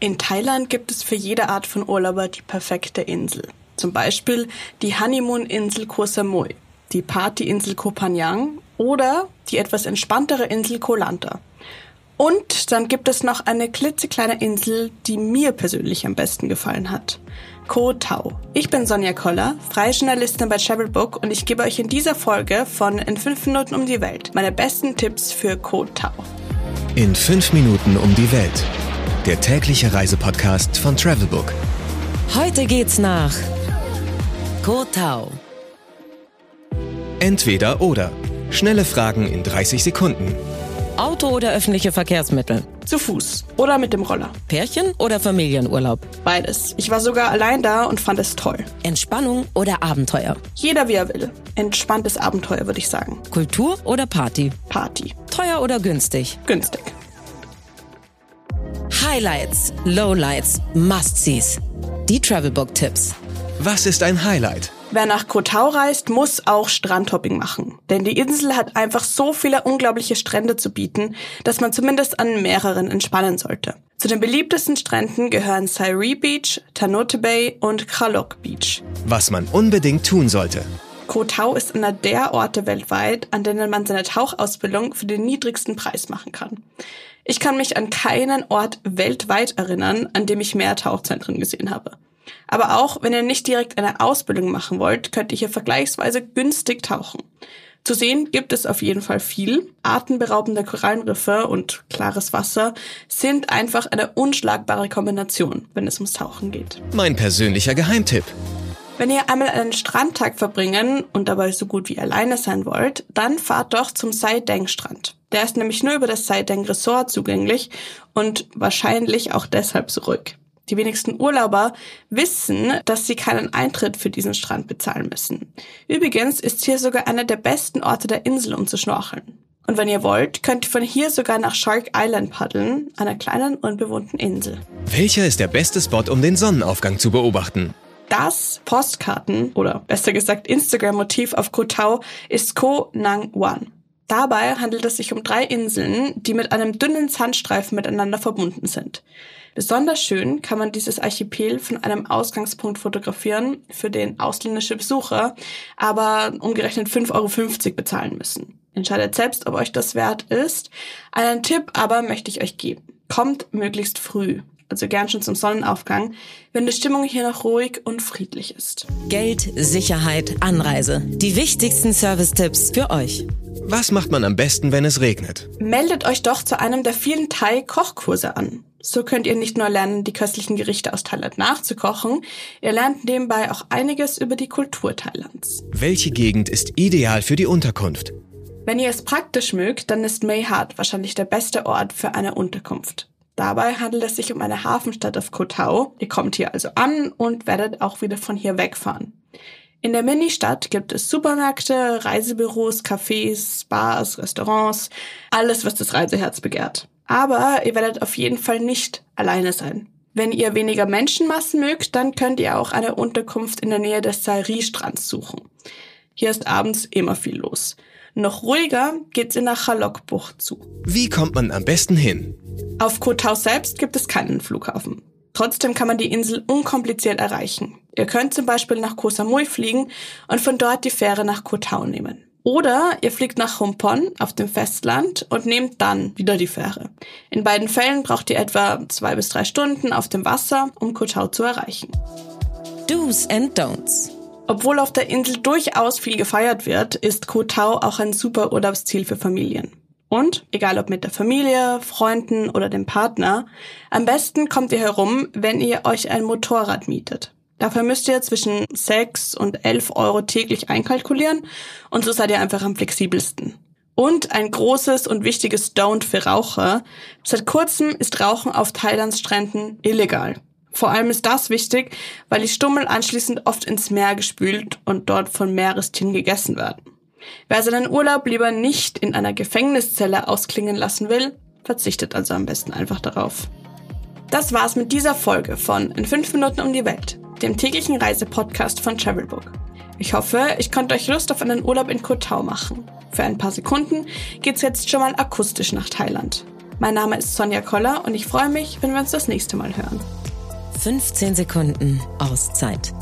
In Thailand gibt es für jede Art von Urlauber die perfekte Insel. Zum Beispiel die Honeymoon-Insel Koh Samui, die Partyinsel Koh Phangan oder die etwas entspanntere Insel Koh Lanta. Und dann gibt es noch eine klitzekleine Insel, die mir persönlich am besten gefallen hat. Koh Tao. Ich bin Sonja Koller, freie Journalistin bei Travelbook und ich gebe euch in dieser Folge von In 5 Minuten um die Welt meine besten Tipps für Koh Tao. In 5 Minuten um die Welt. Der tägliche Reisepodcast von Travelbook. Heute geht's nach Koh Tao. Entweder oder. Schnelle Fragen in 30 Sekunden. Auto oder öffentliche Verkehrsmittel? Zu Fuß oder mit dem Roller. Pärchen oder Familienurlaub? Beides. Ich war sogar allein da und fand es toll. Entspannung oder Abenteuer? Jeder wie er will. Entspanntes Abenteuer, würde ich sagen. Kultur oder Party? Party. Teuer oder günstig? Günstig. Highlights, Lowlights, Must-Sees. Die Travelbook-Tipps. Was ist ein Highlight? Wer nach Koh Tao reist, muss auch Strandhopping machen. Denn die Insel hat einfach so viele unglaubliche Strände zu bieten, dass man zumindest an mehreren entspannen sollte. Zu den beliebtesten Stränden gehören Sairi Beach, Tanote Bay und Kralok Beach. Was man unbedingt tun sollte. Koh Tao ist einer der Orte weltweit, an denen man seine Tauchausbildung für den niedrigsten Preis machen kann. Ich kann mich an keinen Ort weltweit erinnern, an dem ich mehr Tauchzentren gesehen habe. Aber auch wenn ihr nicht direkt eine Ausbildung machen wollt, könnt ihr hier vergleichsweise günstig tauchen. Zu sehen gibt es auf jeden Fall viel. Atemberaubende Korallenriffe und klares Wasser sind einfach eine unschlagbare Kombination, wenn es ums Tauchen geht. Mein persönlicher Geheimtipp. Wenn ihr einmal einen Strandtag verbringen und dabei so gut wie alleine sein wollt, dann fahrt doch zum Saideng Strand. Der ist nämlich nur über das Saideng Resort zugänglich und wahrscheinlich auch deshalb ruhig. Die wenigsten Urlauber wissen, dass sie keinen Eintritt für diesen Strand bezahlen müssen. Übrigens ist hier sogar einer der besten Orte der Insel, um zu schnorcheln. Und wenn ihr wollt, könnt ihr von hier sogar nach Shark Island paddeln, einer kleinen unbewohnten Insel. Welcher ist der beste Spot, um den Sonnenaufgang zu beobachten? Das Postkarten oder besser gesagt Instagram-Motiv auf Koh Tao ist Koh Nang Wan. Dabei handelt es sich um drei Inseln, die mit einem dünnen Sandstreifen miteinander verbunden sind. Besonders schön kann man dieses Archipel von einem Ausgangspunkt fotografieren, für den ausländische Besucher aber umgerechnet 5,50 Euro bezahlen müssen. Entscheidet selbst, ob euch das wert ist. Einen Tipp aber möchte ich euch geben. Kommt möglichst früh also gern schon zum Sonnenaufgang, wenn die Stimmung hier noch ruhig und friedlich ist. Geld, Sicherheit, Anreise. Die wichtigsten Service-Tipps für euch. Was macht man am besten, wenn es regnet? Meldet euch doch zu einem der vielen Thai-Kochkurse an. So könnt ihr nicht nur lernen, die köstlichen Gerichte aus Thailand nachzukochen, ihr lernt nebenbei auch einiges über die Kultur Thailands. Welche Gegend ist ideal für die Unterkunft? Wenn ihr es praktisch mögt, dann ist Mae Hat wahrscheinlich der beste Ort für eine Unterkunft. Dabei handelt es sich um eine Hafenstadt auf Koh Tao. Ihr kommt hier also an und werdet auch wieder von hier wegfahren. In der Ministadt gibt es Supermärkte, Reisebüros, Cafés, Bars, Restaurants, alles, was das Reiseherz begehrt. Aber ihr werdet auf jeden Fall nicht alleine sein. Wenn ihr weniger Menschenmassen mögt, dann könnt ihr auch eine Unterkunft in der Nähe des Sairi-Strands suchen. Hier ist abends immer viel los. Noch ruhiger geht's in der Chalok-Bucht zu. Wie kommt man am besten hin? Auf Koh Tao selbst gibt es keinen Flughafen. Trotzdem kann man die Insel unkompliziert erreichen. Ihr könnt zum Beispiel nach Koh Samui fliegen und von dort die Fähre nach Koh Tao nehmen. Oder ihr fliegt nach Humpon auf dem Festland und nehmt dann wieder die Fähre. In beiden Fällen braucht ihr etwa zwei bis drei Stunden auf dem Wasser, um Koh Tao zu erreichen. Do's and Don'ts. Obwohl auf der Insel durchaus viel gefeiert wird, ist Koh Tao auch ein super Urlaubsziel für Familien. Und, egal ob mit der Familie, Freunden oder dem Partner, am besten kommt ihr herum, wenn ihr euch ein Motorrad mietet. Dafür müsst ihr zwischen 6 und 11 Euro täglich einkalkulieren und so seid ihr einfach am flexibelsten. Und ein großes und wichtiges Don't für Raucher. Seit kurzem ist Rauchen auf Thailands Stränden illegal. Vor allem ist das wichtig, weil die Stummel anschließend oft ins Meer gespült und dort von Meerestieren gegessen werden. Wer seinen Urlaub lieber nicht in einer Gefängniszelle ausklingen lassen will, verzichtet also am besten einfach darauf. Das war's mit dieser Folge von In 5 Minuten um die Welt dem täglichen Reisepodcast von Travelbook. Ich hoffe, ich konnte euch Lust auf einen Urlaub in Koh Tao machen. Für ein paar Sekunden geht's jetzt schon mal akustisch nach Thailand. Mein Name ist Sonja Koller und ich freue mich, wenn wir uns das nächste Mal hören. 15 Sekunden Auszeit